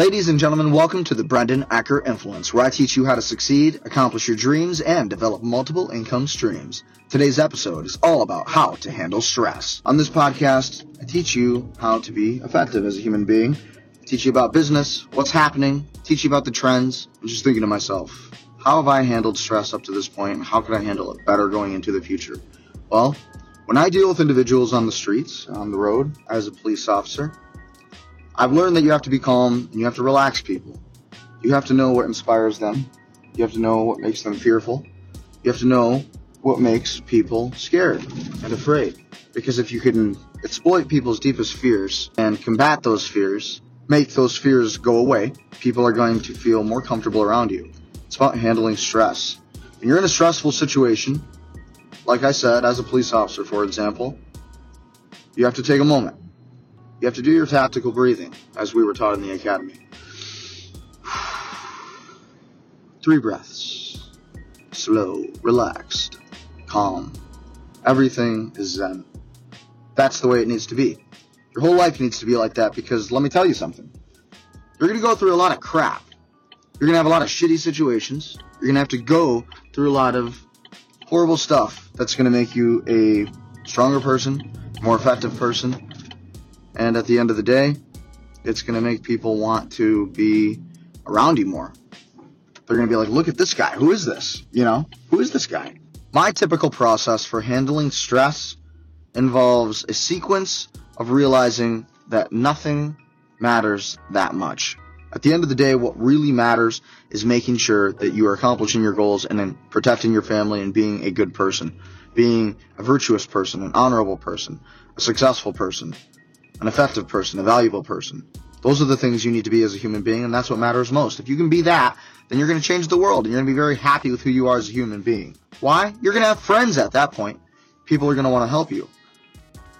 Ladies and gentlemen, welcome to the Brendan Ecker Influence, where I teach you how to succeed, accomplish your dreams, and develop multiple income streams. Today's episode is all about how to handle stress. On this podcast, I teach you how to be effective as a human being, I teach you about business, what's happening, teach you about the trends. I'm just thinking to myself, how have I handled stress up to this point, and how can I handle it better going into the future? Well, when I deal with individuals on the streets, on the road, as a police officer, I've learned that you have to be calm and you have to relax people. You have to know what inspires them. You have to know what makes them fearful. You have to know what makes people scared and afraid. Because if you can exploit people's deepest fears and combat those fears, make those fears go away, people are going to feel more comfortable around you. It's about handling stress. When you're in a stressful situation, like I said, as a police officer, for example, you have to take a moment you have to do your tactical breathing, as we were taught in the academy. Three breaths. Slow, relaxed, calm. Everything is Zen. That's the way it needs to be. Your whole life needs to be like that because let me tell you something. You're going to go through a lot of crap. You're going to have a lot of shitty situations. You're going to have to go through a lot of horrible stuff that's going to make you a stronger person, more effective person, and at the end of the day, it's going to make people want to be around you more. They're going to be like, look at this guy. Who is this? You know, who is this guy? My typical process for handling stress involves a sequence of realizing that nothing matters that much. At the end of the day, what really matters is making sure that you are accomplishing your goals and then protecting your family and being a good person, being a virtuous person, an honorable person, a successful person, an effective person, a valuable person. Those are the things you need to be as a human being, and that's what matters most. If you can be that, then you're going to change the world, and you're going to be very happy with who you are as a human being. Why? You're going to have friends at that point. People are going to want to help you.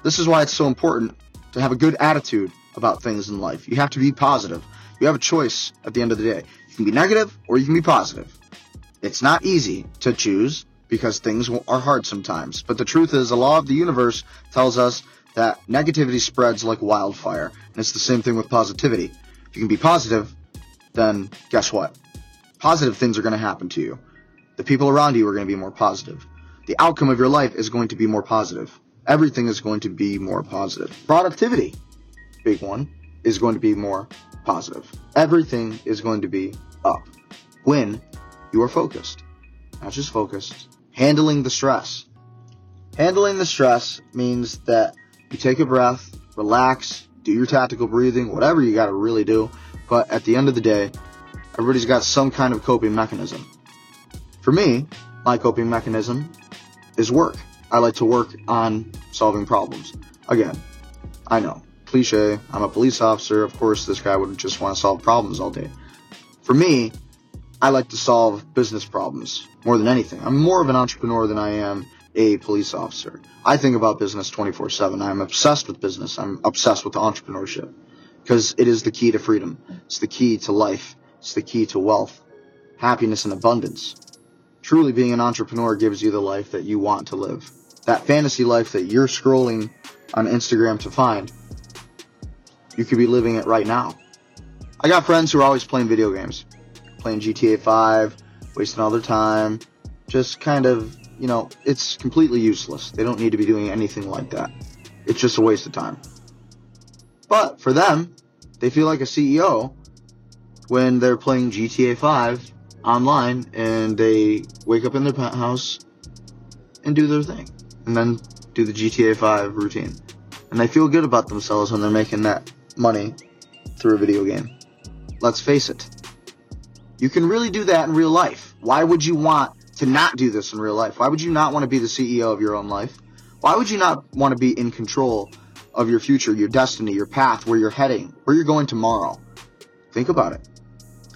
This is why it's so important to have a good attitude about things in life. You have to be positive. You have a choice at the end of the day. You can be negative or you can be positive. It's not easy to choose because things are hard sometimes. But the truth is, the law of the universe tells us that negativity spreads like wildfire. And it's the same thing with positivity. If you can be positive, then guess what? Positive things are going to happen to you. The people around you are going to be more positive. The outcome of your life is going to be more positive. Everything is going to be more positive. Productivity, big one, is going to be more positive. Everything is going to be up when you are focused. Not just focused, handling the stress. Handling the stress means that you take a breath, relax, do your tactical breathing, whatever you got to really do. But at the end of the day, everybody's got some kind of coping mechanism. For me, my coping mechanism is work. I like to work on solving problems. Again, I know, cliche, I'm a police officer. Of course, this guy would just want to solve problems all day. For me, I like to solve business problems more than anything. I'm more of an entrepreneur than I am a police officer. I think about business 24 7. I'm obsessed with business. I'm obsessed with entrepreneurship because it is the key to freedom. It's the key to life. It's the key to wealth, happiness, and abundance. Truly being an entrepreneur gives you the life that you want to live. That fantasy life that you're scrolling on Instagram to find, you could be living it right now. I got friends who are always playing video games, playing GTA 5, wasting all their time, just kind of you know, it's completely useless. They don't need to be doing anything like that. It's just a waste of time. But for them, they feel like a CEO when they're playing GTA 5 online and they wake up in their penthouse and do their thing and then do the GTA 5 routine. And they feel good about themselves when they're making that money through a video game. Let's face it. You can really do that in real life. Why would you want to not do this in real life? Why would you not want to be the CEO of your own life? Why would you not want to be in control of your future, your destiny, your path, where you're heading, where you're going tomorrow? Think about it.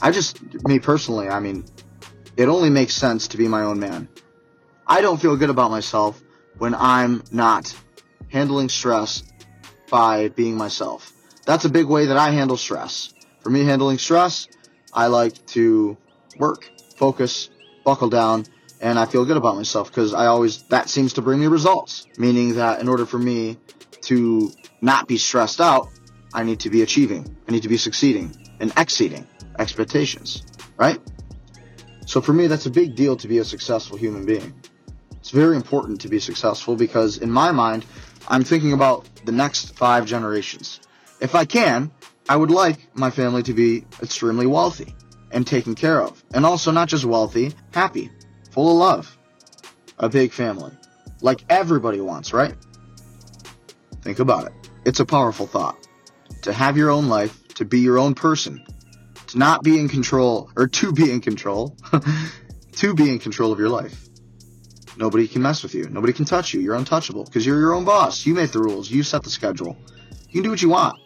I just, me personally, I mean, it only makes sense to be my own man. I don't feel good about myself when I'm not handling stress by being myself. That's a big way that I handle stress. For me, handling stress, I like to work, focus, buckle down, and I feel good about myself because I always, that seems to bring me results. Meaning that in order for me to not be stressed out, I need to be achieving. I need to be succeeding. and exceeding expectations, right? So for me, that's a big deal to be a successful human being. It's very important to be successful because in my mind, I'm thinking about the next five generations. If I can, I would like my family to be extremely wealthy and taken care of. And also not just wealthy, happy, full of love. A big family. Like everybody wants, right? Think about it. It's a powerful thought. To have your own life, to be your own person, to not be in control, or to be in control, to be in control of your life. Nobody can mess with you. Nobody can touch you. You're untouchable because you're your own boss. You make the rules. You set the schedule. You can do what you want.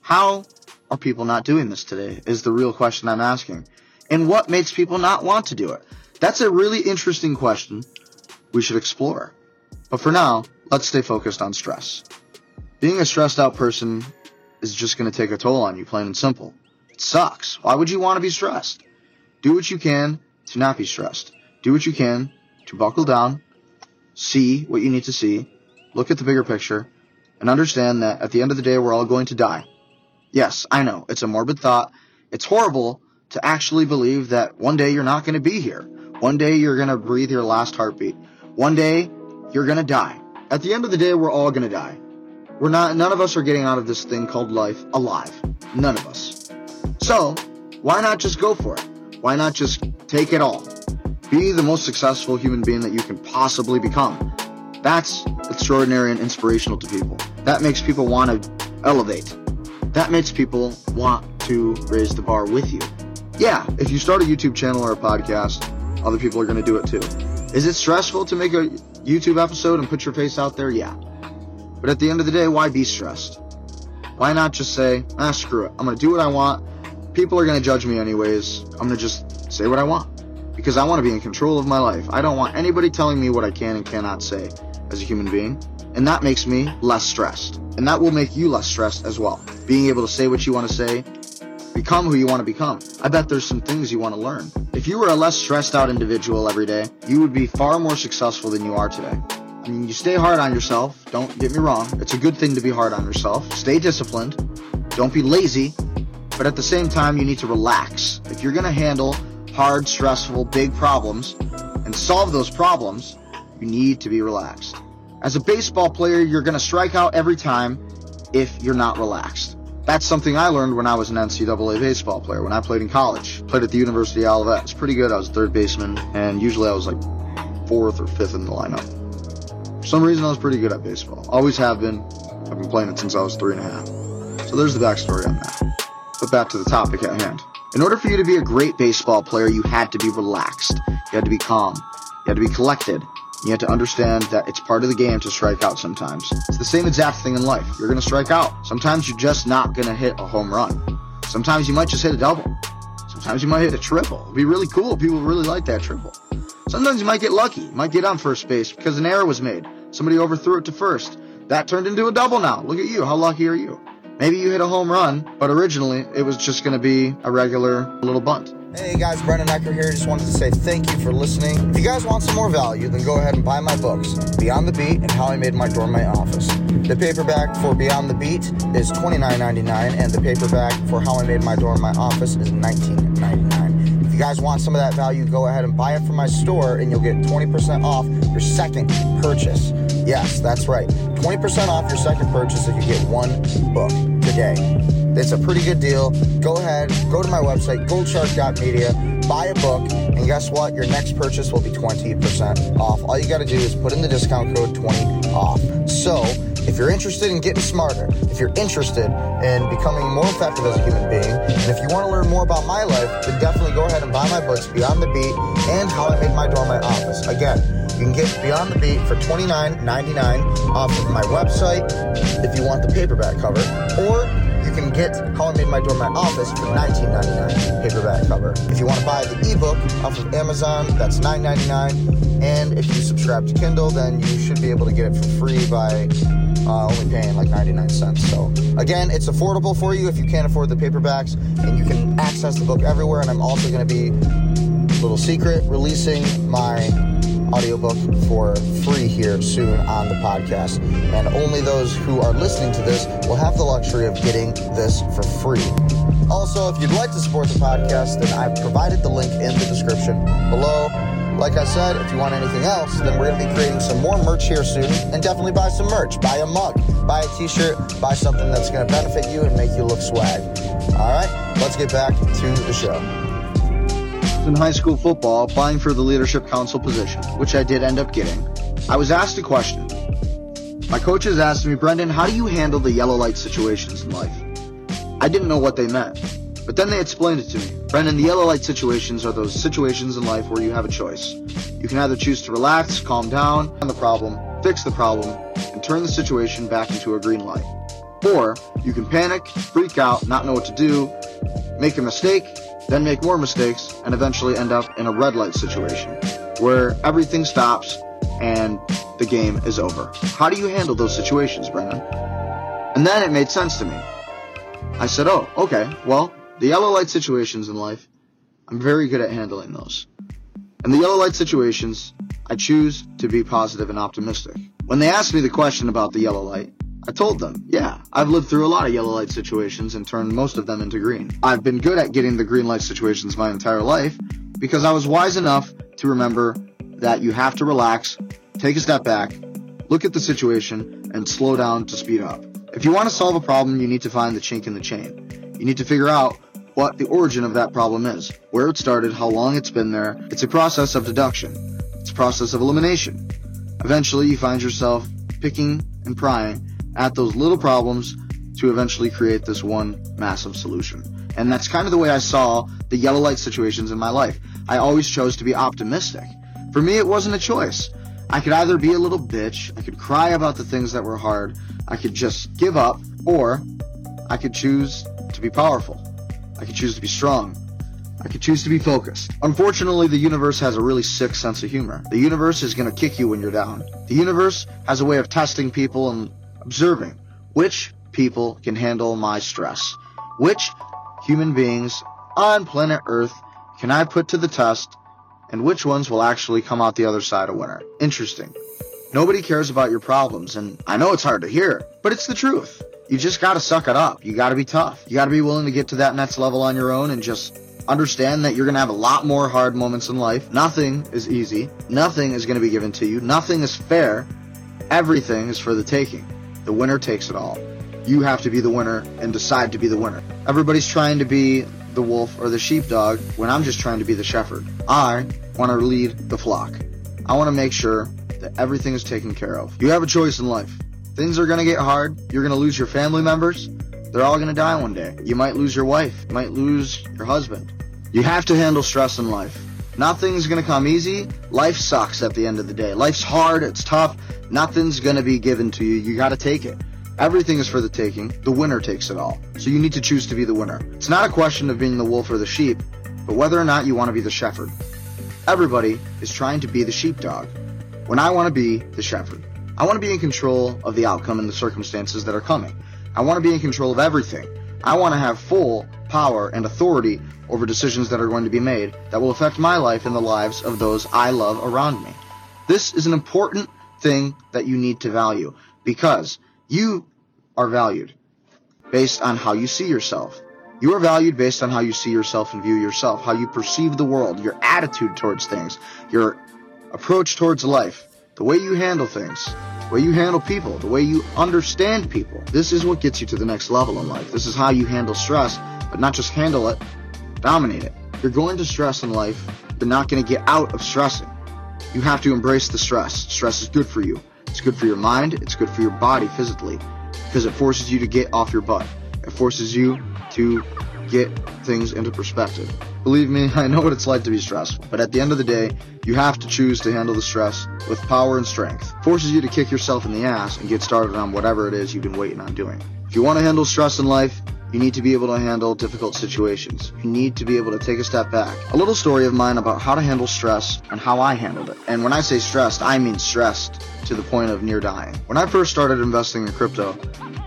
How are people not doing this today is the real question I'm asking. And what makes people not want to do it? That's a really interesting question we should explore. But for now, let's stay focused on stress. Being a stressed out person is just going to take a toll on you, plain and simple. It sucks. Why would you want to be stressed? Do what you can to not be stressed. Do what you can to buckle down, see what you need to see, look at the bigger picture, and understand that at the end of the day, we're all going to die. Yes, I know, it's a morbid thought. It's horrible to actually believe that one day you're not going to be here. One day you're going to breathe your last heartbeat. One day you're going to die. At the end of the day, we're all going to die. We're not, none of us are getting out of this thing called life alive. None of us. So, why not just go for it? Why not just take it all? Be the most successful human being that you can possibly become. That's extraordinary and inspirational to people. That makes people want to elevate. That makes people want to raise the bar with you. Yeah, if you start a YouTube channel or a podcast, other people are going to do it too. Is it stressful to make a YouTube episode and put your face out there? Yeah. But at the end of the day, why be stressed? Why not just say, ah, screw it. I'm going to do what I want. People are going to judge me anyways. I'm going to just say what I want because I want to be in control of my life. I don't want anybody telling me what I can and cannot say as a human being. And that makes me less stressed. And that will make you less stressed as well. Being able to say what you want to say, become who you want to become. I bet there's some things you want to learn. If you were a less stressed out individual every day, you would be far more successful than you are today. I mean, you stay hard on yourself. Don't get me wrong. It's a good thing to be hard on yourself. Stay disciplined. Don't be lazy. But at the same time, you need to relax. If you're going to handle hard, stressful, big problems and solve those problems, you need to be relaxed. As a baseball player, you're going to strike out every time if you're not relaxed. That's something I learned when I was an NCAA baseball player, when I played in college. Played at the University of Olivet. It's pretty good. I was third baseman, and usually I was like fourth or fifth in the lineup. For some reason, I was pretty good at baseball. Always have been. I've been playing it since I was three and a half. So there's the backstory on that. But back to the topic at hand. In order for you to be a great baseball player, you had to be relaxed. You had to be calm. You had to be collected. You have to understand that it's part of the game to strike out sometimes. It's the same exact thing in life. You're going to strike out. Sometimes you're just not going to hit a home run. Sometimes you might just hit a double. Sometimes you might hit a triple. It'd be really cool. People really like that triple. Sometimes you might get lucky. You might get on first base because an error was made. Somebody overthrew it to first. That turned into a double now. Look at you. How lucky are you? Maybe you hit a home run, but originally it was just going to be a regular little bunt. Hey guys, Brendan Ecker here. Just wanted to say thank you for listening. If you guys want some more value, then go ahead and buy my books, Beyond the Beat and How I Made My Door My Office. The paperback for Beyond the Beat is $29.99, and the paperback for How I Made My Door My Office is $19.99. If you guys want some of that value, go ahead and buy it from my store, and you'll get 20% off your second purchase. Yes, that's right. 20% off your second purchase if you get one book today. It's a pretty good deal. Go ahead, go to my website, goldshark.media, buy a book, and guess what? Your next purchase will be 20% off. All you got to do is put in the discount code 20 off. So, if you're interested in getting smarter, if you're interested in becoming more effective as a human being, and if you want to learn more about my life, then definitely go ahead and buy my books, Beyond the Beat and How I Made My Door My Office. Again, you can get Beyond the Beat for $29.99 off of my website if you want the paperback cover, or you can get How I Made My Door My Office for $19.99 paperback cover. If you want to buy the ebook off of Amazon, that's $9.99. And if you subscribe to Kindle, then you should be able to get it for free by uh, only paying like 99 cents. So, again, it's affordable for you if you can't afford the paperbacks, and you can access the book everywhere. And I'm also going to be, little secret, releasing my audiobook for free here soon on the podcast. And only those who are listening to this will have the luxury of getting this for free. Also, if you'd like to support the podcast, then I've provided the link in the description below. Like I said, if you want anything else, then we're going to be creating some more merch here soon. And definitely buy some merch. Buy a mug, buy a t shirt, buy something that's going to benefit you and make you look swag. All right, let's get back to the show. In high school football, applying for the leadership council position, which I did end up getting, I was asked a question. My coaches asked me, Brendan, how do you handle the yellow light situations in life? I didn't know what they meant. But then they explained it to me. Brendan, the yellow light situations are those situations in life where you have a choice. You can either choose to relax, calm down on the problem, fix the problem, and turn the situation back into a green light. Or you can panic, freak out, not know what to do, make a mistake, then make more mistakes, and eventually end up in a red light situation where everything stops and the game is over. How do you handle those situations, Brendan? And then it made sense to me. I said, oh, okay, well, the yellow light situations in life, I'm very good at handling those. In the yellow light situations, I choose to be positive and optimistic. When they asked me the question about the yellow light, I told them, yeah, I've lived through a lot of yellow light situations and turned most of them into green. I've been good at getting the green light situations my entire life because I was wise enough to remember that you have to relax, take a step back, look at the situation, and slow down to speed up. If you want to solve a problem, you need to find the chink in the chain. You need to figure out what the origin of that problem is, where it started, how long it's been there. It's a process of deduction. It's a process of elimination. Eventually, you find yourself picking and prying at those little problems to eventually create this one massive solution. And that's kind of the way I saw the yellow light situations in my life. I always chose to be optimistic. For me, it wasn't a choice. I could either be a little bitch, I could cry about the things that were hard, I could just give up, or I could choose to be powerful. I could choose to be strong. I could choose to be focused. Unfortunately, the universe has a really sick sense of humor. The universe is going to kick you when you're down. The universe has a way of testing people and observing which people can handle my stress. Which human beings on planet Earth can I put to the test and which ones will actually come out the other side a winner. Interesting. Nobody cares about your problems, and I know it's hard to hear, but it's the truth you just got to suck it up. You got to be tough. You got to be willing to get to that next level on your own and just understand that you're going to have a lot more hard moments in life. Nothing is easy. Nothing is going to be given to you. Nothing is fair. Everything is for the taking. The winner takes it all. You have to be the winner and decide to be the winner. Everybody's trying to be the wolf or the sheepdog when I'm just trying to be the shepherd. I want to lead the flock. I want to make sure that everything is taken care of. You have a choice in life. Things are going to get hard. You're going to lose your family members. They're all going to die one day. You might lose your wife. You might lose your husband. You have to handle stress in life. Nothing's going to come easy. Life sucks at the end of the day. Life's hard. It's tough. Nothing's going to be given to you. You got to take it. Everything is for the taking. The winner takes it all. So you need to choose to be the winner. It's not a question of being the wolf or the sheep, but whether or not you want to be the shepherd. Everybody is trying to be the sheepdog when I want to be the shepherd. I want to be in control of the outcome and the circumstances that are coming. I want to be in control of everything. I want to have full power and authority over decisions that are going to be made that will affect my life and the lives of those I love around me. This is an important thing that you need to value because you are valued based on how you see yourself. You are valued based on how you see yourself and view yourself, how you perceive the world, your attitude towards things, your approach towards life the way you handle things, the way you handle people, the way you understand people. This is what gets you to the next level in life. This is how you handle stress, but not just handle it, dominate it. You're going to stress in life, you're not going to get out of stressing. You have to embrace the stress. Stress is good for you. It's good for your mind, it's good for your body physically because it forces you to get off your butt. It forces you to get things into perspective. Believe me, I know what it's like to be stressful, but at the end of the day, you have to choose to handle the stress with power and strength. Forces you to kick yourself in the ass and get started on whatever it is you've been waiting on doing. If you want to handle stress in life, you need to be able to handle difficult situations. You need to be able to take a step back. A little story of mine about how to handle stress and how I handled it. And when I say stressed, I mean stressed to the point of near dying. When I first started investing in crypto,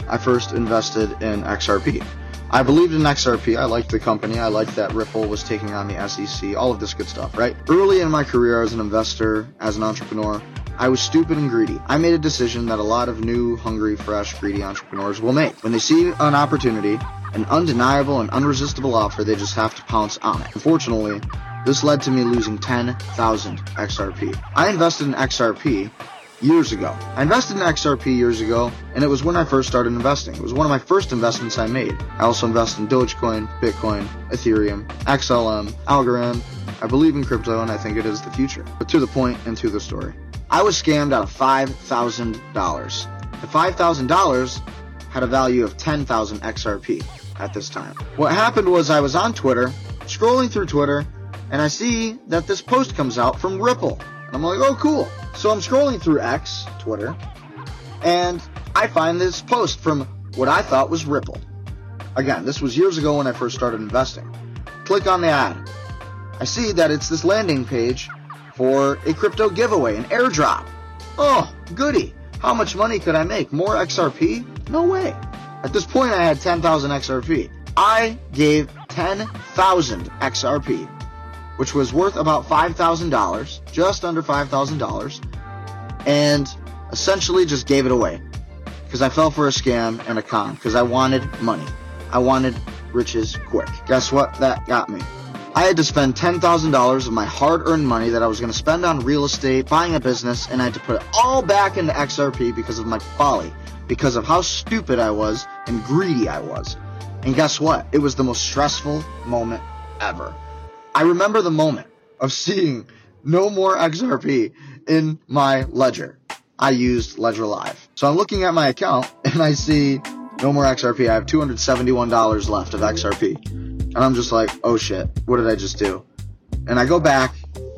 I first invested in XRP. I believed in XRP. I liked the company. I liked that Ripple was taking on the SEC, all of this good stuff, right? Early in my career as an investor, as an entrepreneur, I was stupid and greedy. I made a decision that a lot of new, hungry, fresh, greedy entrepreneurs will make. When they see an opportunity an undeniable and unresistible offer, they just have to pounce on it. Unfortunately, this led to me losing 10,000 XRP. I invested in XRP years ago. I invested in XRP years ago, and it was when I first started investing. It was one of my first investments I made. I also invest in Dogecoin, Bitcoin, Ethereum, XLM, Algorand. I believe in crypto, and I think it is the future. But to the point and to the story. I was scammed out of $5,000. The $5,000 had a value of 10,000 XRP at this time. What happened was I was on Twitter, scrolling through Twitter, and I see that this post comes out from Ripple. And I'm like, oh, cool. So I'm scrolling through X, Twitter, and I find this post from what I thought was Ripple. Again, this was years ago when I first started investing. Click on the ad. I see that it's this landing page for a crypto giveaway, an airdrop. Oh, goody. How much money could I make? More XRP? No way. At this point, I had 10,000 XRP. I gave 10,000 XRP which was worth about $5,000, just under $5,000, and essentially just gave it away because I fell for a scam and a con because I wanted money. I wanted riches quick. Guess what? That got me. I had to spend $10,000 of my hard-earned money that I was going to spend on real estate, buying a business, and I had to put it all back into XRP because of my folly, because of how stupid I was and greedy I was. And guess what? It was the most stressful moment ever. I remember the moment of seeing no more XRP in my ledger. I used Ledger Live. So I'm looking at my account and I see no more XRP. I have $271 left of XRP. And I'm just like, oh shit, what did I just do? And I go back.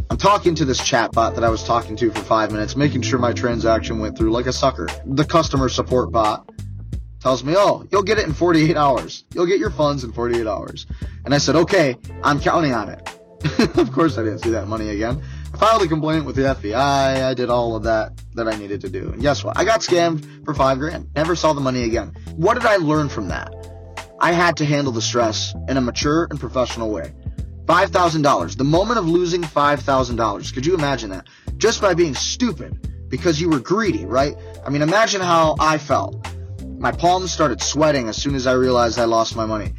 I'm talking to this chatbot that I was talking to for five minutes, making sure my transaction went through like a sucker. The customer support bot tells me, oh, you'll get it in 48 hours. You'll get your funds in 48 hours. And I said, okay, I'm counting on it. of course I didn't see that money again. I filed a complaint with the FBI. I did all of that that I needed to do. And guess what? I got scammed for five grand. Never saw the money again. What did I learn from that? I had to handle the stress in a mature and professional way. $5,000. The moment of losing $5,000. Could you imagine that? Just by being stupid because you were greedy, right? I mean, imagine how I felt. My palms started sweating as soon as I realized I lost my money.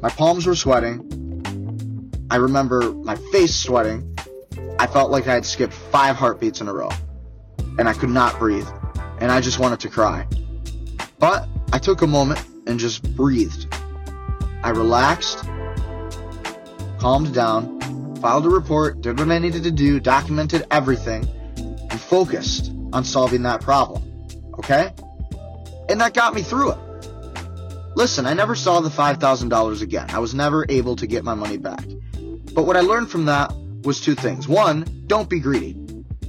My palms were sweating. I remember my face sweating. I felt like I had skipped five heartbeats in a row. And I could not breathe. And I just wanted to cry. But I took a moment and just breathed. I relaxed, calmed down, filed a report, did what I needed to do, documented everything, and focused on solving that problem. Okay? And that got me through it. Listen, I never saw the $5,000 again. I was never able to get my money back. But what I learned from that was two things. One, don't be greedy.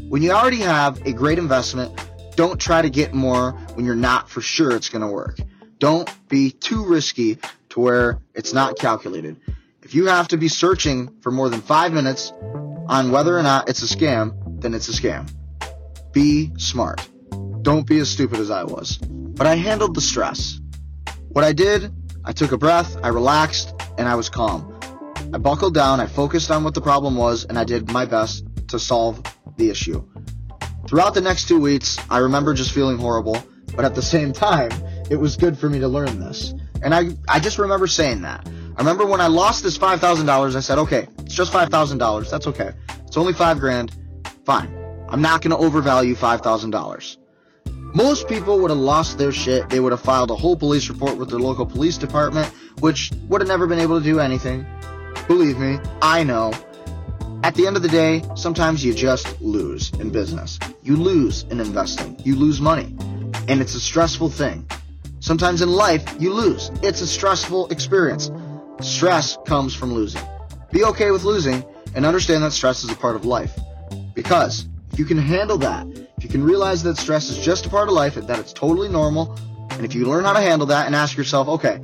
When you already have a great investment, don't try to get more when you're not for sure it's going to work. Don't be too risky to where it's not calculated. If you have to be searching for more than five minutes on whether or not it's a scam, then it's a scam. Be smart. Don't be as stupid as I was. But I handled the stress. What I did, I took a breath, I relaxed, and I was calm. I buckled down, I focused on what the problem was, and I did my best to solve the issue. Throughout the next two weeks, I remember just feeling horrible, but at the same time, it was good for me to learn this. And I, I just remember saying that. I remember when I lost this $5,000, I said, okay, it's just $5,000. That's okay. It's only five grand. Fine. I'm not going to overvalue $5,000. Most people would have lost their shit. They would have filed a whole police report with their local police department, which would have never been able to do anything. Believe me, I know. At the end of the day, sometimes you just lose in business. You lose in investing. You lose money. And it's a stressful thing. Sometimes in life, you lose. It's a stressful experience. Stress comes from losing. Be okay with losing and understand that stress is a part of life. Because if you can handle that, if you can realize that stress is just a part of life and that it's totally normal, and if you learn how to handle that and ask yourself, okay,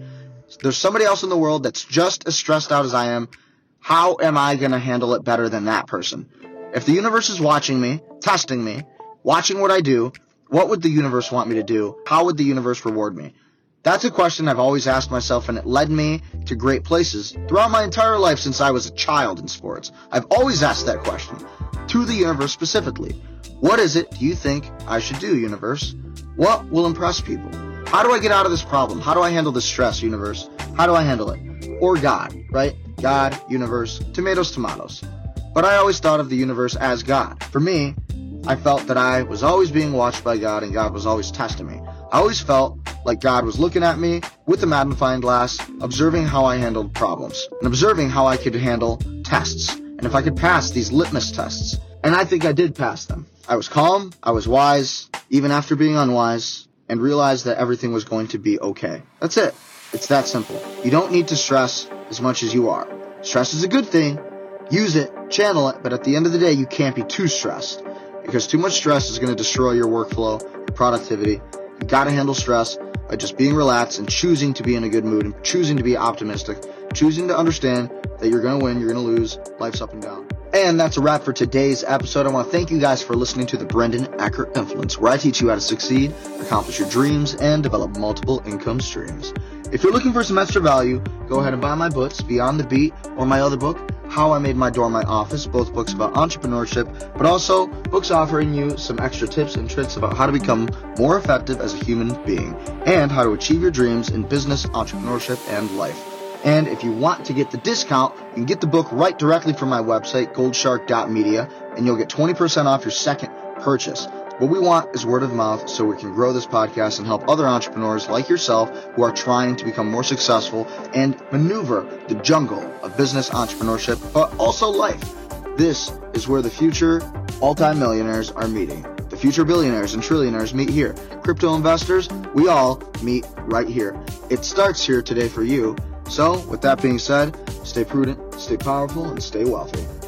there's somebody else in the world that's just as stressed out as I am. How am I going to handle it better than that person? If the universe is watching me, testing me, watching what I do, what would the universe want me to do? How would the universe reward me? That's a question I've always asked myself, and it led me to great places throughout my entire life since I was a child in sports. I've always asked that question to the universe specifically. What is it do you think I should do, universe? What will impress people? How do I get out of this problem? How do I handle this stress, universe? How do I handle it? Or God, right? God, universe, tomatoes, tomatoes. But I always thought of the universe as God. For me, I felt that I was always being watched by God and God was always testing me. I always felt like God was looking at me with a magnifying glass, observing how I handled problems, and observing how I could handle tests, and if I could pass these litmus tests. And I think I did pass them. I was calm, I was wise, even after being unwise, and realized that everything was going to be okay. That's it. It's that simple. You don't need to stress as much as you are. Stress is a good thing. Use it, channel it, but at the end of the day, you can't be too stressed because too much stress is going to destroy your workflow, your productivity. You got to handle stress by just being relaxed and choosing to be in a good mood and choosing to be optimistic, choosing to understand that you're going to win, you're going to lose, life's up and down. And that's a wrap for today's episode. I want to thank you guys for listening to the Brendan Ecker Influence, where I teach you how to succeed, accomplish your dreams, and develop multiple income streams. If you're looking for some extra value, go ahead and buy my books, Beyond the Beat, or my other book, How I Made My Door My Office, both books about entrepreneurship, but also books offering you some extra tips and tricks about how to become more effective as a human being, and how to achieve your dreams in business, entrepreneurship, and life. And if you want to get the discount, you can get the book right directly from my website, goldshark.media, and you'll get 20% off your second purchase. What we want is word of mouth so we can grow this podcast and help other entrepreneurs like yourself who are trying to become more successful and maneuver the jungle of business entrepreneurship, but also life. This is where the future multi-millionaires are meeting. The future billionaires and trillionaires meet here. Crypto investors, we all meet right here. It starts here today for you. So, with that being said, stay prudent, stay powerful, and stay wealthy.